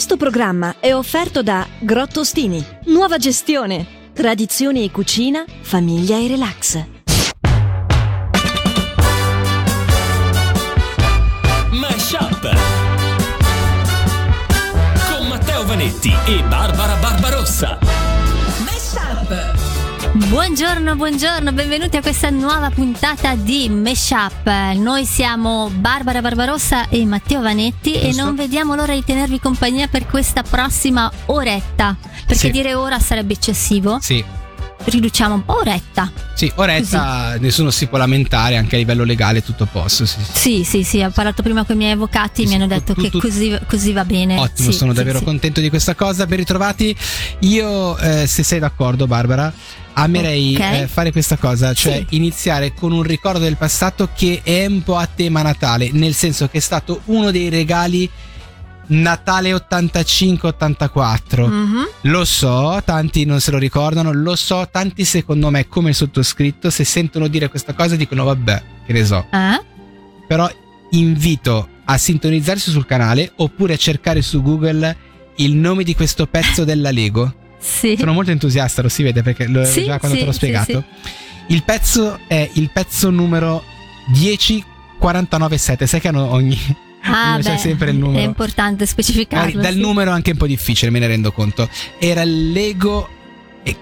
Questo programma è offerto da Grottostini. Nuova gestione. Tradizioni e cucina, famiglia e relax. Mashup con Matteo Vanetti e Barbara Barbarossa. Buongiorno, buongiorno, benvenuti a questa nuova puntata di Meshup. Noi siamo Barbara Barbarossa e Matteo Vanetti e Giusto. non vediamo l'ora di tenervi compagnia per questa prossima oretta. Perché Sì. dire ora sarebbe eccessivo. Sì, Riduciamo un po' oretta. sì, oretta nessuno si può lamentare, anche a livello legale tutto a posto. Sì, sì. Sì, sì, ho parlato prima con i miei avvocati, Sì, mi hanno detto tu- che tu- così, così va bene. Ottimo, Sì, sono davvero contento di questa cosa. Ben ritrovati. Io, eh, se sei d'accordo, Barbara, amerei Ok. eh, fare questa cosa, cioè Sì. iniziare con un ricordo del passato che è un po' a tema Natale, nel senso che è stato uno dei regali Natale 85-84. Mhm. Lo so, tanti non se lo ricordano, lo so, tanti secondo me, come il sottoscritto, se sentono dire questa cosa dicono vabbè, che ne so. Eh? Però invito a sintonizzarsi sul canale oppure a cercare su Google il nome di questo pezzo della Lego. Sì. Sono molto entusiasta, lo si vede perché lo, Sì, già quando sì, te l'ho spiegato. Il pezzo è il pezzo numero 10497. Sai che hanno ogni. Ah, c'è beh, sempre il È numero. importante specificarlo. Magari dal numero è anche un po' difficile, me ne rendo conto. Era il Lego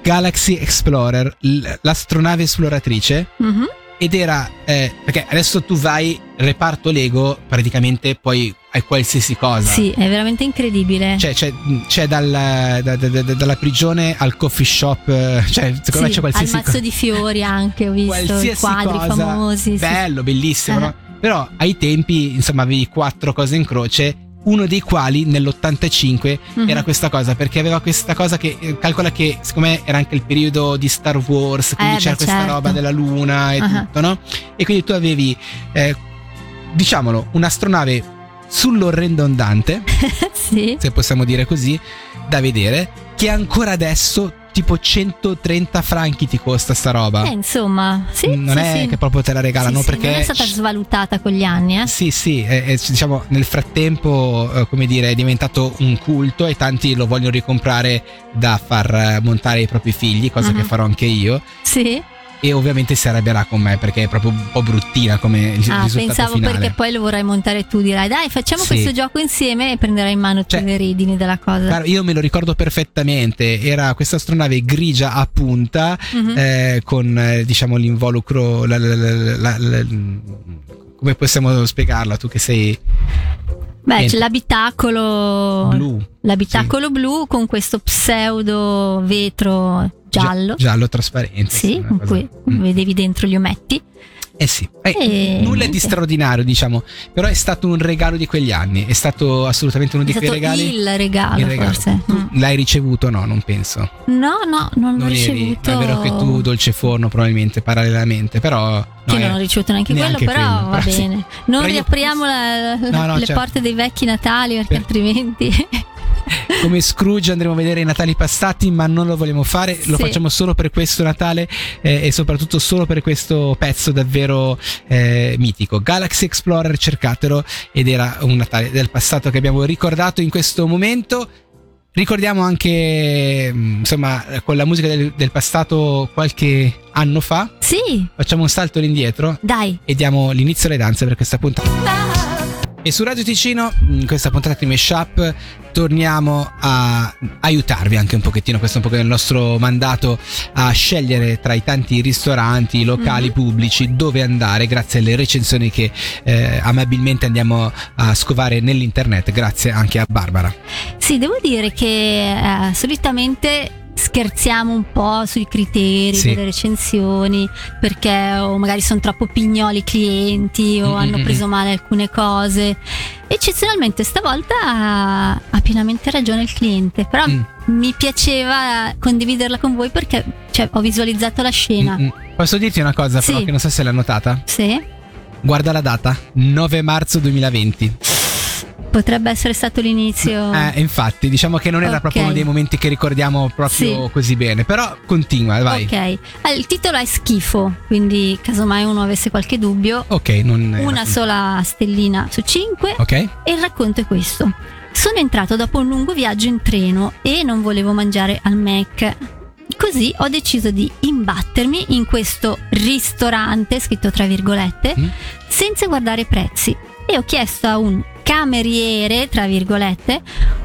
Galaxy Explorer, l'astronave esploratrice. Mhm. Ed era eh, perché adesso tu vai reparto Lego, praticamente poi hai qualsiasi cosa. Sì, è veramente incredibile. Cioè, c'è, c'è dal- da- da- da- dalla prigione al coffee shop, eh, cioè, secondo me Sì, c'è qualsiasi al mazzo cosa. di fiori anche ho visto i quadri cosa. famosi. sì. Bello, bellissimo, Ah. no? Però ai tempi, insomma, avevi quattro cose in croce. Uno dei quali nell'85 Mhm. era questa cosa, perché aveva questa cosa che eh, calcola che secondo me era anche il periodo di Star Wars, quindi Eh, c'era beh, questa certo. roba della luna e Ah. tutto, no? E quindi tu avevi, eh, diciamolo, un'astronave sull'orrendo andante, sì. se possiamo dire così, da vedere, che ancora adesso tipo 130 franchi ti costa sta roba. Eh, insomma, sì, non sì, è sì. che proprio te la regalano perché non è stata svalutata con gli anni, eh. sì, sì, è, diciamo nel frattempo, eh, come dire, è diventato un culto e tanti lo vogliono ricomprare da far eh, montare i propri figli, cosa Mhm. che farò anche io. Sì. E ovviamente si arrabbierà con me perché è proprio un po' bruttina come il Ah, pensavo finale. perché poi lo vorrai montare tu, dirai "Dai, facciamo Sì. questo gioco insieme" e prenderai in mano Cioè, le redini della cosa. Io me lo ricordo perfettamente, era questa astronave grigia a punta Mhm. eh, con eh, diciamo l'involucro, la- la- la- come possiamo spiegarla tu che sei Beh, niente. c'è l'abitacolo blu? l'abitacolo blu con questo pseudo vetro giallo. Gia- giallo trasparente. Sì, cosa- cui Mm. vedevi dentro gli ometti. Eh sì, Eh, E nulla di straordinario diciamo, però è stato un regalo di quegli anni, è stato assolutamente uno È di quei regali. il regalo, il regalo. forse. Mm. l'hai ricevuto? No, non penso. No, no, non l'ho Non eri, ricevuto. è vero che tu dolce forno probabilmente parallelamente, però no, Che eh, non ho ricevuto neanche, neanche quello, però quello, va però sì. bene. Non Però io- riapriamo la- No, no, le certo. porte dei vecchi Natali perché Per- altrimenti. come Scrooge andremo a vedere i Natali passati, ma non lo vogliamo fare, lo Sì. facciamo solo per questo Natale eh, e soprattutto solo per questo pezzo davvero eh, mitico. Galaxy Explorer, cercatelo ed era un Natale del passato che abbiamo ricordato in questo momento. Ricordiamo anche, mm, insomma, con la musica del, del passato qualche anno fa. sì, Facciamo un salto all'indietro dai. e diamo l'inizio alle danze per questa puntata. E su Radio Ticino, in questa puntata di Meshup, torniamo a aiutarvi anche un pochettino, questo è un po' il nostro mandato, a scegliere tra i tanti ristoranti, locali Mhm. pubblici, dove andare, grazie alle recensioni che eh, amabilmente andiamo a scovare nell'internet, grazie anche a Barbara. Sì, devo dire che eh, solitamente scherziamo un po' sui criteri Sì. delle recensioni perché o magari sono troppo pignoli i clienti o Mm, hanno mm, preso male alcune cose. Eccezionalmente stavolta ha, ha pienamente ragione il cliente, però Mm. mi piaceva condividerla con voi perché cioè, ho visualizzato la scena. Mm, mm. Posso dirti una cosa però Sì. che non so se l'hai notata? Sì? Guarda la data, 9 marzo 2020. Potrebbe essere stato l'inizio. Eh, infatti, diciamo che non era Ok. proprio uno dei momenti che ricordiamo proprio Sì. così bene. Però continua, vai. Ok, Allora, il titolo è schifo, quindi casomai uno avesse qualche dubbio, Ok, non una così. sola stellina su 5 Ok? e il racconto è questo. Sono entrato dopo un lungo viaggio in treno e non volevo mangiare al Mac. Così ho deciso di imbattermi in questo ristorante, scritto tra virgolette, Mm. senza guardare i prezzi e ho chiesto a un cameriere, tra virgolette,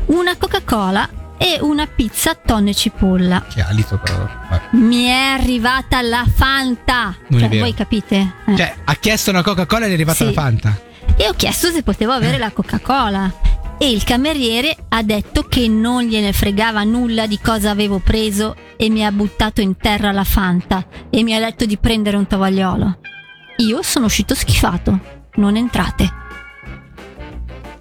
una Coca-Cola e una pizza tonno e cipolla. Che alito però. Mi è arrivata la Fanta. Non Cioè, voi capite? Eh. Cioè, ha chiesto una Coca-Cola ed è arrivata Sì. la Fanta. E ho chiesto se potevo avere la Coca-Cola. E il cameriere ha detto che non gliene fregava nulla di cosa avevo preso e mi ha buttato in terra la Fanta e mi ha detto di prendere un tovagliolo. Io sono uscito schifato. Non entrate.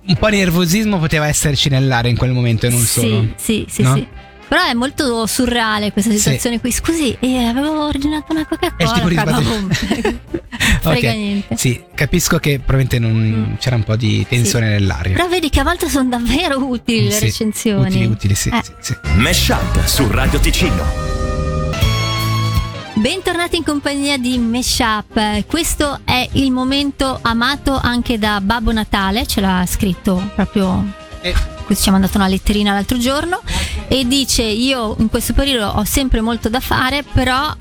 Un po' di nervosismo poteva esserci nell'aria in quel momento e non sì, solo. sì, sì, No? sì. Però è molto surreale questa Sì. situazione qui. Scusi, eh, avevo ordinato una Coca-Cola. È il tipo. Frega Ok, niente. Sì, capisco che probabilmente non Mm. c'era un po' di tensione nell'aria. Però vedi che a volte sono davvero utili le Sì, recensioni. Utili, utili, sì, Eh. sì, sì. Mesh Up su Radio Ticino. Bentornati in compagnia di Meshup. Questo è il momento amato anche da Babbo Natale, ce l'ha scritto proprio. Eh. Così ci ha mandato una letterina l'altro giorno e dice: Io in questo periodo ho sempre molto da fare, però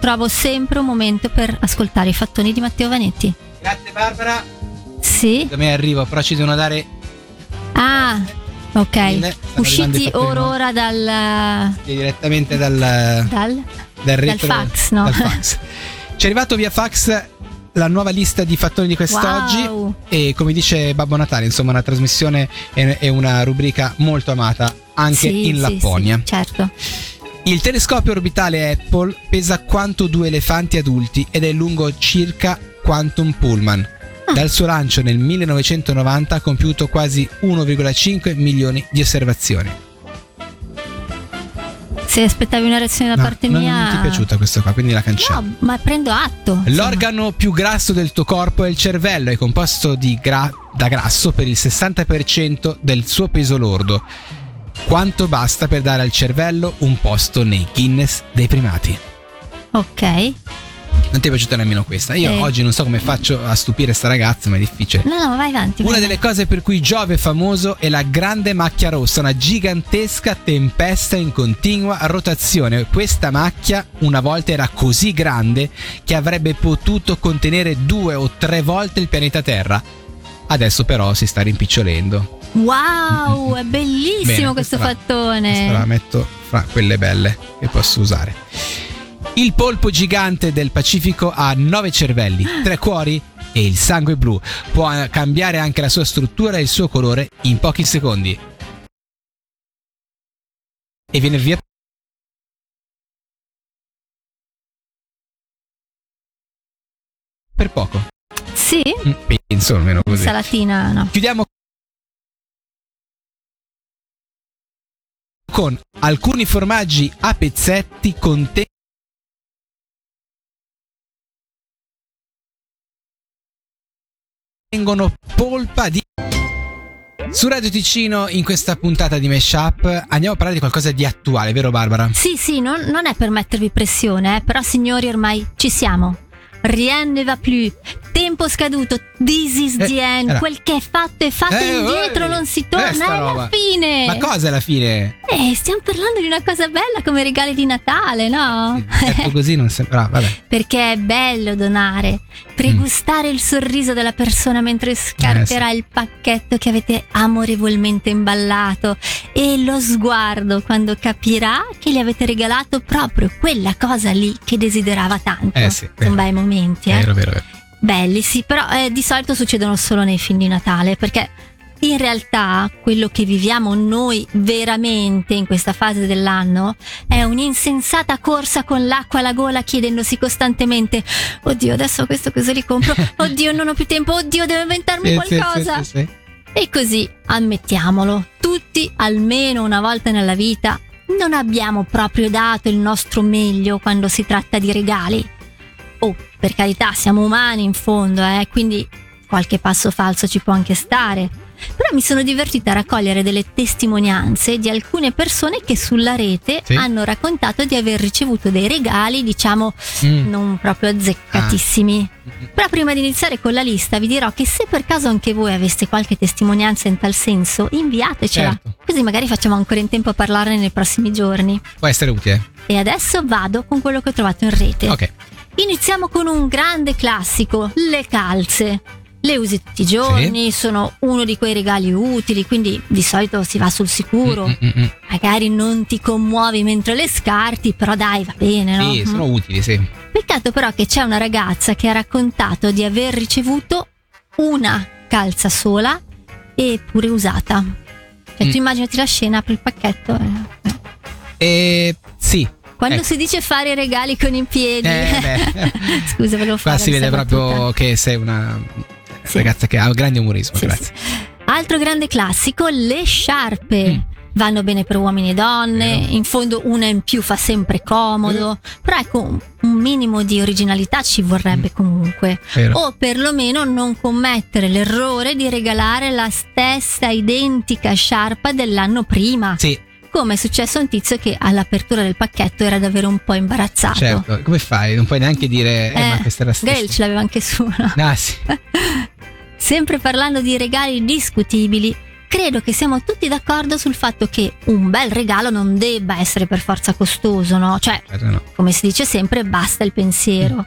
trovo sempre un momento per ascoltare i fattoni di Matteo Vanetti. Grazie Barbara. Sì? Da me arrivo, però ci devono dare Ah, ok. Stanno arrivando i Usciti fattoni ora nuovi. ora dal. direttamente dal, dal? dal retro fax, no? dal fax. Ci è arrivato via fax la nuova lista di fattoni di quest'oggi Wow. e come dice Babbo Natale, insomma, una trasmissione e una rubrica molto amata anche Sì, in sì, Lapponia. sì, certo. Il telescopio orbitale Apple pesa quanto due elefanti adulti ed è lungo circa quanto un pullman. Ah. Dal suo lancio nel 1990 ha compiuto quasi 1,5 milioni di osservazioni. Se aspettavi una reazione da No, parte non, mia. non ti è piaciuta questa qua, quindi la cancello. No, ma prendo atto. insomma. L'organo più grasso del tuo corpo è il cervello, è composto gra- da grasso per il 60% del suo peso lordo. Quanto basta per dare al cervello un posto nei Guinness dei primati? Ok. Non ti è piaciuta nemmeno questa? Io Eh. oggi non so come faccio a stupire sta ragazza, ma è difficile. No, no, vai avanti. Una vai delle cose per cui Giove è famoso è la grande macchia rossa, una gigantesca tempesta in continua rotazione. Questa macchia una volta era così grande che avrebbe potuto contenere due o tre volte il pianeta Terra. Adesso però si sta rimpicciolendo. Wow, è bellissimo Bene, questo questa la- fattone. Questa la metto fra quelle belle che posso usare. Il polpo gigante del Pacifico ha nove cervelli, tre cuori e il sangue blu. Può cambiare anche la sua struttura e il suo colore in pochi secondi. E viene via per poco. Sì? Mm, Penso almeno così. Salatina, no. Chiudiamo con alcuni formaggi a pezzetti contengono polpa di su Radio Ticino in questa puntata di Meshup andiamo a parlare di qualcosa di attuale, vero Barbara? Sì, sì, non, non è per mettervi pressione, eh, però signori ormai ci siamo. Rien ne va plus. Tempo scaduto, this is Eh, the end. era- Quel che è fatto è fatto, Eh, indietro oi, non si eh, torna, è la roba. fine. Ma cosa alla fine? Eh, stiamo parlando di una cosa bella come regali di Natale, no? Detto così non sembra. ah, vabbè. Perché è bello donare, pregustare il sorriso della persona mentre scarterà il pacchetto che avete amorevolmente imballato e lo sguardo quando capirà che gli avete regalato proprio quella cosa lì che desiderava tanto. Eh sì. Sono bei momenti, eh? Vero, vero, vero. Belli, sì, però eh, di solito succedono solo nei film di Natale perché in realtà quello che viviamo noi veramente in questa fase dell'anno è un'insensata corsa con l'acqua alla gola chiedendosi costantemente oddio adesso questo cosa li compro oddio non ho più tempo oddio devo inventarmi Sì, qualcosa sì, sì. e così ammettiamolo tutti almeno una volta nella vita non abbiamo proprio dato il nostro meglio quando si tratta di regali oh per carità siamo umani in fondo eh quindi qualche passo falso ci può anche stare Però mi sono divertita a raccogliere delle testimonianze di alcune persone che sulla rete Sì. hanno raccontato di aver ricevuto dei regali, diciamo, Mm. non proprio azzeccatissimi. Però prima di iniziare con la lista vi dirò che se per caso anche voi aveste qualche testimonianza in tal senso, inviatecela. Certo. Così magari facciamo ancora in tempo a parlarne nei prossimi giorni. Può essere utile. E adesso vado con quello che ho trovato in rete. Ok. Iniziamo con un grande classico, le calze. Le usi tutti i giorni, sono uno di quei regali utili, quindi di solito si va sul sicuro. Mm, mm, mm. Magari non ti commuovi mentre le scarti, però dai, va bene, no? Sì, sono Mm. utili, sì. Peccato però che c'è una ragazza che ha raccontato di aver ricevuto una calza sola e pure usata. Cioè, Mm. tu immaginati la scena, apri il pacchetto. eh. E sì. Quando Ecco. si dice fare i regali con i piedi. Eh. Scusa, volevo fare Qua si vede proprio battuta. che sei una Sì. ragazza che ha un grande umorismo. Sì, grazie. sì. Altro grande classico, le sciarpe. Mm. Vanno bene per uomini e donne, Vero. in fondo una in più fa sempre comodo, però ecco un- minimo di originalità ci vorrebbe comunque. Vero. O perlomeno non commettere l'errore di regalare la stessa identica sciarpa dell'anno prima, Sì, come è successo a un tizio che all'apertura del pacchetto era davvero un po' imbarazzato. certo. Come fai? Non puoi neanche dire, eh, ma questa stessa. Gail ce l'aveva anche su. no? Ah, sì. Sempre parlando di regali discutibili, credo che siamo tutti d'accordo sul fatto che un bel regalo non debba essere per forza costoso, no? Cioè, Certo, no. come si dice sempre, basta il pensiero.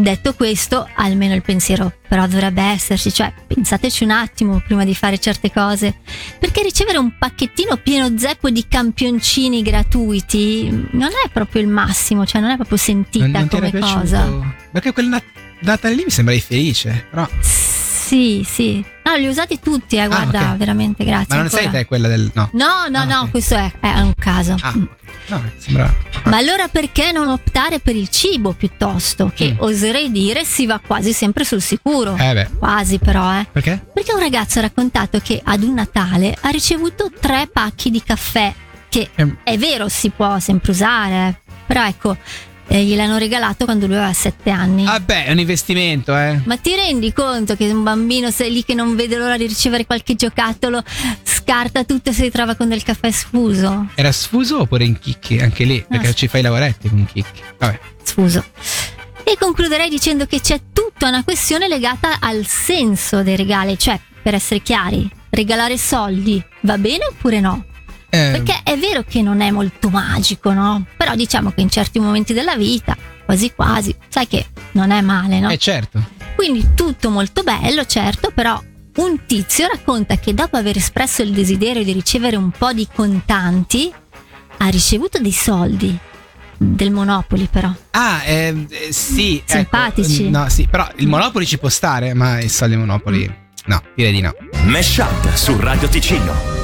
Detto questo, almeno il pensiero però dovrebbe esserci, cioè pensateci un attimo prima di fare certe cose, perché ricevere un pacchettino pieno zeppo di campioncini gratuiti non è proprio il massimo, cioè non è proprio sentita Non, non come piaciuto? cosa. Perché quel nat- Natale lì mi sembravi felice. Però, Sì, sì. No, li ho usati tutti, eh, guarda, Ah, ok. veramente, grazie. ma non ancora. sei te quella del. No. No, no, Ah, no, ok. questo è, è un caso. Ah, Mm. no, sembra. Ma allora perché non optare per il cibo piuttosto? Che Mm. oserei dire si va quasi sempre sul sicuro. Eh beh. Quasi però, eh. Perché? Perché un ragazzo ha raccontato che ad un Natale ha ricevuto tre pacchi di caffè, che Ehm. è vero si può sempre usare, eh. però ecco, eh, gliel'hanno regalato quando lui aveva sette anni. Ah, beh, è un investimento, eh. Ma ti rendi conto che un bambino sei lì che non vede l'ora di ricevere qualche giocattolo, scarta tutto e si ritrova con del caffè sfuso? Era sfuso oppure in chicchi? Anche lì, perché Ah. ci fai i lavoretti con chicchi. Vabbè. Sfuso. E concluderei dicendo che c'è tutta una questione legata al senso dei regali, cioè, per essere chiari, regalare soldi va bene oppure no? Eh, Perché è vero che non è molto magico, no? Però diciamo che in certi momenti della vita, quasi quasi, sai che non è male, no? eh, certo. Quindi tutto molto bello, certo, però un tizio racconta che dopo aver espresso il desiderio di ricevere un po' di contanti, ha ricevuto dei soldi. Del Monopoli, però. Ah, ehm, eh, sì. ecco, Simpatici. no, sì, però il Monopoli ci può stare, ma i soldi Monopoli. No, direi di no. Mesh Up su Radio Ticino.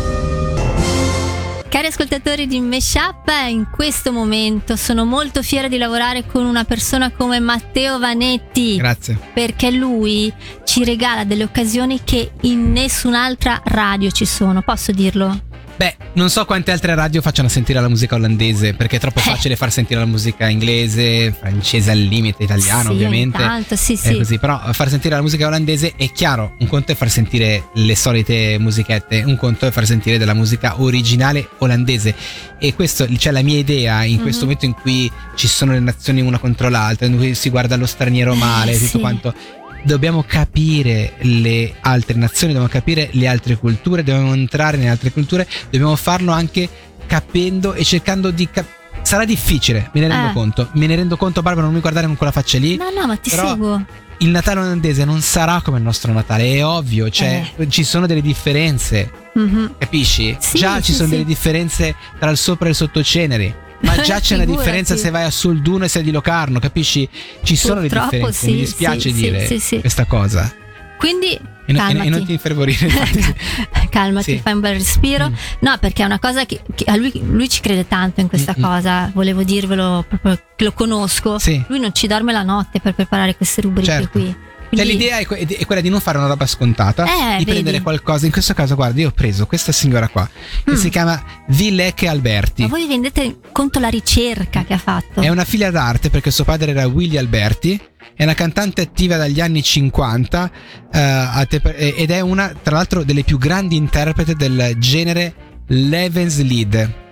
Cari ascoltatori di Meshup, in questo momento sono molto fiera di lavorare con una persona come Matteo Vanetti. Grazie. perché lui ci regala delle occasioni che in nessun'altra radio ci sono, posso dirlo? Beh, non so quante altre radio facciano sentire la musica olandese, perché è troppo Eh. facile far sentire la musica inglese, francese al limite, italiano sì, ovviamente. tanto, sì, È sì. così, però far sentire la musica olandese è chiaro, un conto è far sentire le solite musichette, un conto è far sentire della musica originale olandese e questo c'è la mia idea in questo Mhm. momento in cui ci sono le nazioni una contro l'altra, in cui si guarda lo straniero male, Eh, tutto quanto. Dobbiamo capire le altre nazioni, dobbiamo capire le altre culture, dobbiamo entrare nelle altre culture, dobbiamo farlo anche capendo e cercando di capire. Sarà difficile, me ne rendo Eh. conto. Me ne rendo conto, Barbara, non mi guardare con quella faccia lì No, no, ma ti seguo. il Natale olandese non sarà come il nostro Natale, è ovvio, cioè ci sono delle differenze, Mhm. capisci? Sì, già ci sì, sono sì. delle differenze tra il sopra e il sottoceneri. Ma già c'è una differenza se vai a Solduno e sei di Locarno, capisci? Ci sono le Purtroppo differenze, sì, mi dispiace sì, dire sì, questa cosa. Quindi E, e- calmati. e non ti infervorire. calmati, Sì. fai un bel respiro. Mm. No, perché è una cosa che, che a lui, lui ci crede tanto in questa Mm, mm. cosa. Volevo dirvelo proprio che lo conosco. Sì. Lui non ci dorme la notte per preparare queste rubriche Certo. qui. Cioè, Quindi- l'idea è, que- è quella di non fare una roba scontata, Eh, di vedi. prendere qualcosa. In questo caso, guarda, io ho preso questa signora qua, che Mm. si chiama Villeke Alberti. Ma voi vi rendete conto la ricerca che ha fatto? È una figlia d'arte perché suo padre era Willy Alberti. È una cantante attiva dagli anni 50 eh, ed è una, tra l'altro, delle più grandi interprete del genere Levenslied. Mm.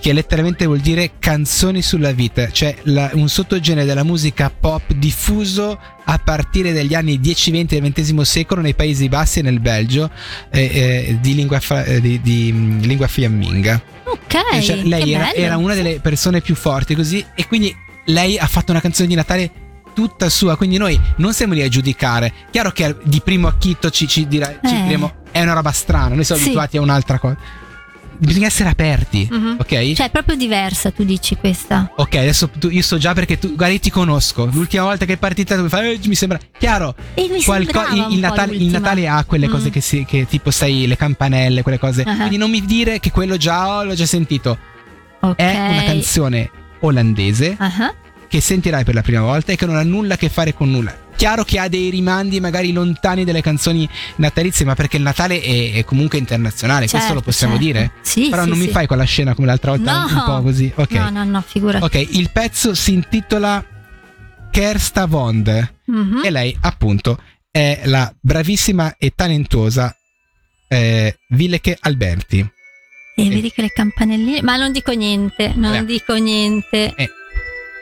Che letteralmente vuol dire canzoni sulla vita, cioè la- un sottogenere della musica pop diffuso a partire dagli anni 10-20 del XX secolo nei Paesi Bassi e nel Belgio eh, eh, di, lingua fa- eh, di- di, mm, lingua fiamminga. Ok. Cioè, lei era, era una delle persone più forti così e quindi lei ha fatto una canzone di Natale tutta sua, quindi noi non siamo lì a giudicare. Chiaro che di primo acchitto ci, ci, dirà, ci Eh. diremo è una roba strana, noi siamo Sì. abituati a un'altra cosa. Bisogna essere aperti, Mhm. ok? Cioè, è proprio diversa, tu dici questa. ok, adesso tu- io so già perché tu, guarda, ti conosco. L'ultima volta che è partita tu mi fai, "Eh, mi sembra chiaro. E mi qualco- il, il Natale, il. Natale ha quelle cose Mm. che, si, che tipo sai, le campanelle, quelle cose. Ah. Quindi non mi dire che quello già oh, l'ho già sentito. Ok. È una canzone olandese Ah, che sentirai per la prima volta e che non ha nulla a che fare con nulla. Chiaro che ha dei rimandi magari lontani delle canzoni natalizie, ma perché il Natale è, è comunque internazionale, questo certo, lo possiamo certo. dire? Sì, Però sì, non mi sì. fai quella scena come l'altra volta, No. un po' così. Ok. No, no, no, figurati. Ok, il pezzo si intitola Kersta Vond Mhm. e lei appunto è la bravissima e talentuosa eh, Villeke Alberti. E vedi che le campanelline. Ma non dico niente, non Eh. dico niente.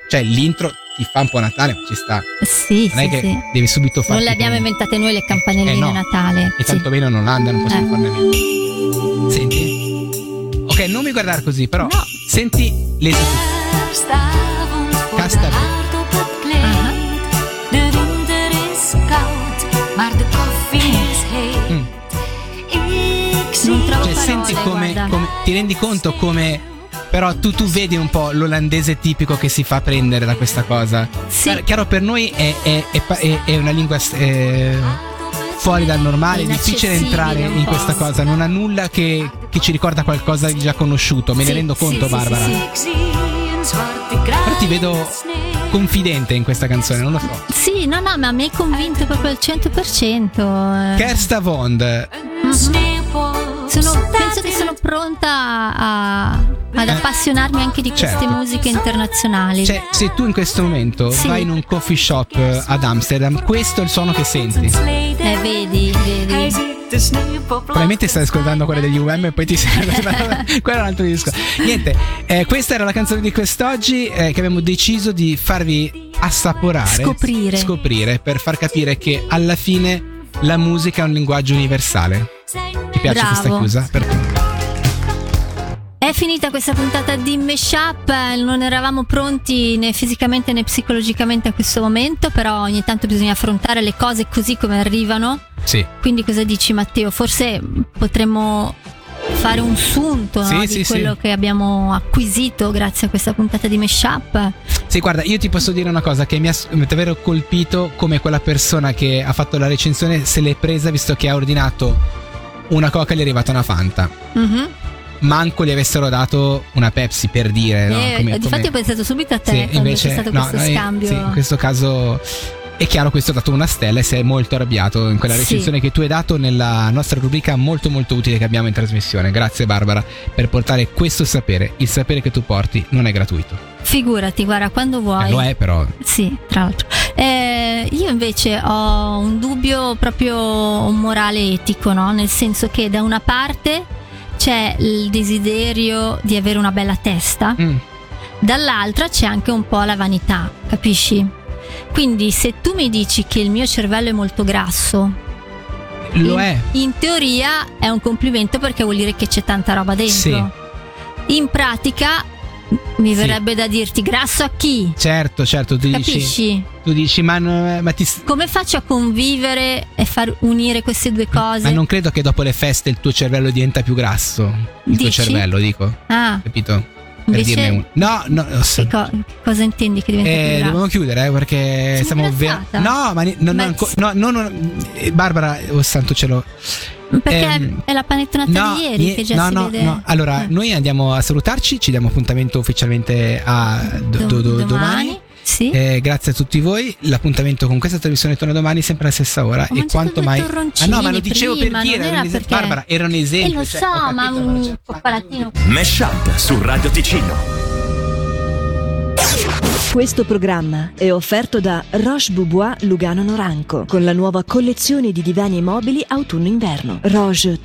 Cioè l'intro ti fa un po' Natale, ma ci sta. Sì, Non è sì, che sì. devi subito fare. Non le abbiamo inventate noi le campanelline Eh, no. Natale. E Sì. tanto bene non andano, non possiamo Eh. farne meno. Senti? Ok, non mi guardare così, però No. senti koffie is heet. Mm. Non trovo Cioè, senti come, come- Ti rendi conto come. Però tu, tu vedi un po' l'olandese tipico che si fa prendere da questa cosa. Sì. Chiaro- Chiaro, per noi è, è- è è- una lingua eh, fuori dal normale, è difficile entrare in questa cosa. Non ha nulla che, che ci ricorda qualcosa di già conosciuto. Me Sì, ne rendo conto, sì, Barbara. sì. Però ti vedo confidente in questa canzone, non lo so. Sì, no, no, ma mi hai convinto proprio al 100%. eh. Kersta Vond, sneeuwpop Sono- penso che sono pronta a- ad appassionarmi anche di queste Certo. musiche internazionali. Cioè, se tu in questo momento Sì. vai in un coffee shop eh, ad Amsterdam, questo è il suono che senti. Eh, vedi, vedi. Probabilmente stai ascoltando quelle degli UM e poi ti sei. Quello è un altro disco. Niente, eh, questa era la canzone di quest'oggi eh, che abbiamo deciso di farvi assaporare. Scoprire. Scoprire per far capire che alla fine la musica è un linguaggio universale. Ti piace Bravo. questa chiusa? Per- È finita questa puntata di Meshup, non eravamo pronti né fisicamente né psicologicamente a questo momento, però ogni tanto bisogna affrontare le cose così come arrivano. Sì. Quindi cosa dici Matteo? Forse potremmo fare un sunto no, Sì, di sì, quello sì. che abbiamo acquisito grazie a questa puntata di Meshup. Sì, guarda, io ti posso dire una cosa che mi ha davvero colpito come quella persona che ha fatto la recensione se l'è presa visto che ha ordinato una coca e gli è arrivata una Fanta. Mhm. Manco gli avessero dato una Pepsi per dire, no? Eh, Come- difatti come- ho pensato subito a te Sì, invece c'è stato no, questo noi- scambio. sì, in questo caso è chiaro questo ha dato una stella e è molto arrabbiato in quella Sì. recensione che tu hai dato nella nostra rubrica molto molto utile che abbiamo in trasmissione. Grazie Barbara per portare questo sapere. Il sapere che tu porti non è gratuito. Figurati, guarda, quando vuoi. Eh, lo è però. Sì, tra l'altro. Eh, io invece ho un dubbio proprio morale etico, no? Nel senso che da una parte c'è il desiderio di avere una bella testa, Mm, dall'altra c'è anche un po' la vanità, capisci? Quindi se tu mi dici che il mio cervello è molto grasso, lo in, è. in teoria è un complimento perché vuol dire che c'è tanta roba dentro. Sì. In pratica mi Sì. verrebbe da dirti grasso a chi? Certo, certo, tu dici, Capisci? tu dici ma, no- ma ti, Come faccio a convivere e far unire queste due cose? ma non credo che dopo le feste il tuo cervello diventa più grasso. Il tuo Dici? cervello, dico. Ah, Capito? Per invece dirne un. No, no, no, che, co- cosa intendi che diventa Eh, dobbiamo chiudere eh, perché Sono siamo ingrassata? No, ma anco- no, no, no, eh, Barbara, oh santo cielo. Perché ehm, è la panettonata No, di ieri nie- che già no, si no, vede. no. Allora, Eh. noi andiamo a salutarci, ci diamo appuntamento ufficialmente a do- Do- do- do- domani. domani. Sì. Eh, grazie a tutti voi. L'appuntamento con questa trasmissione torna domani, sempre alla stessa ora. Ho e quanto due mai. torroncini Ah, no, ma lo dicevo prima, per dire. era era un perché- Barbara, era un esempio. E lo cioè, so, ho ma capito, un cioè, coccolatino. Mesh Up su Radio Ticino. Questo programma è offerto da Roche Boubois Lugano Noranco con la nuova collezione di divani mobili autunno-inverno. roche-boubois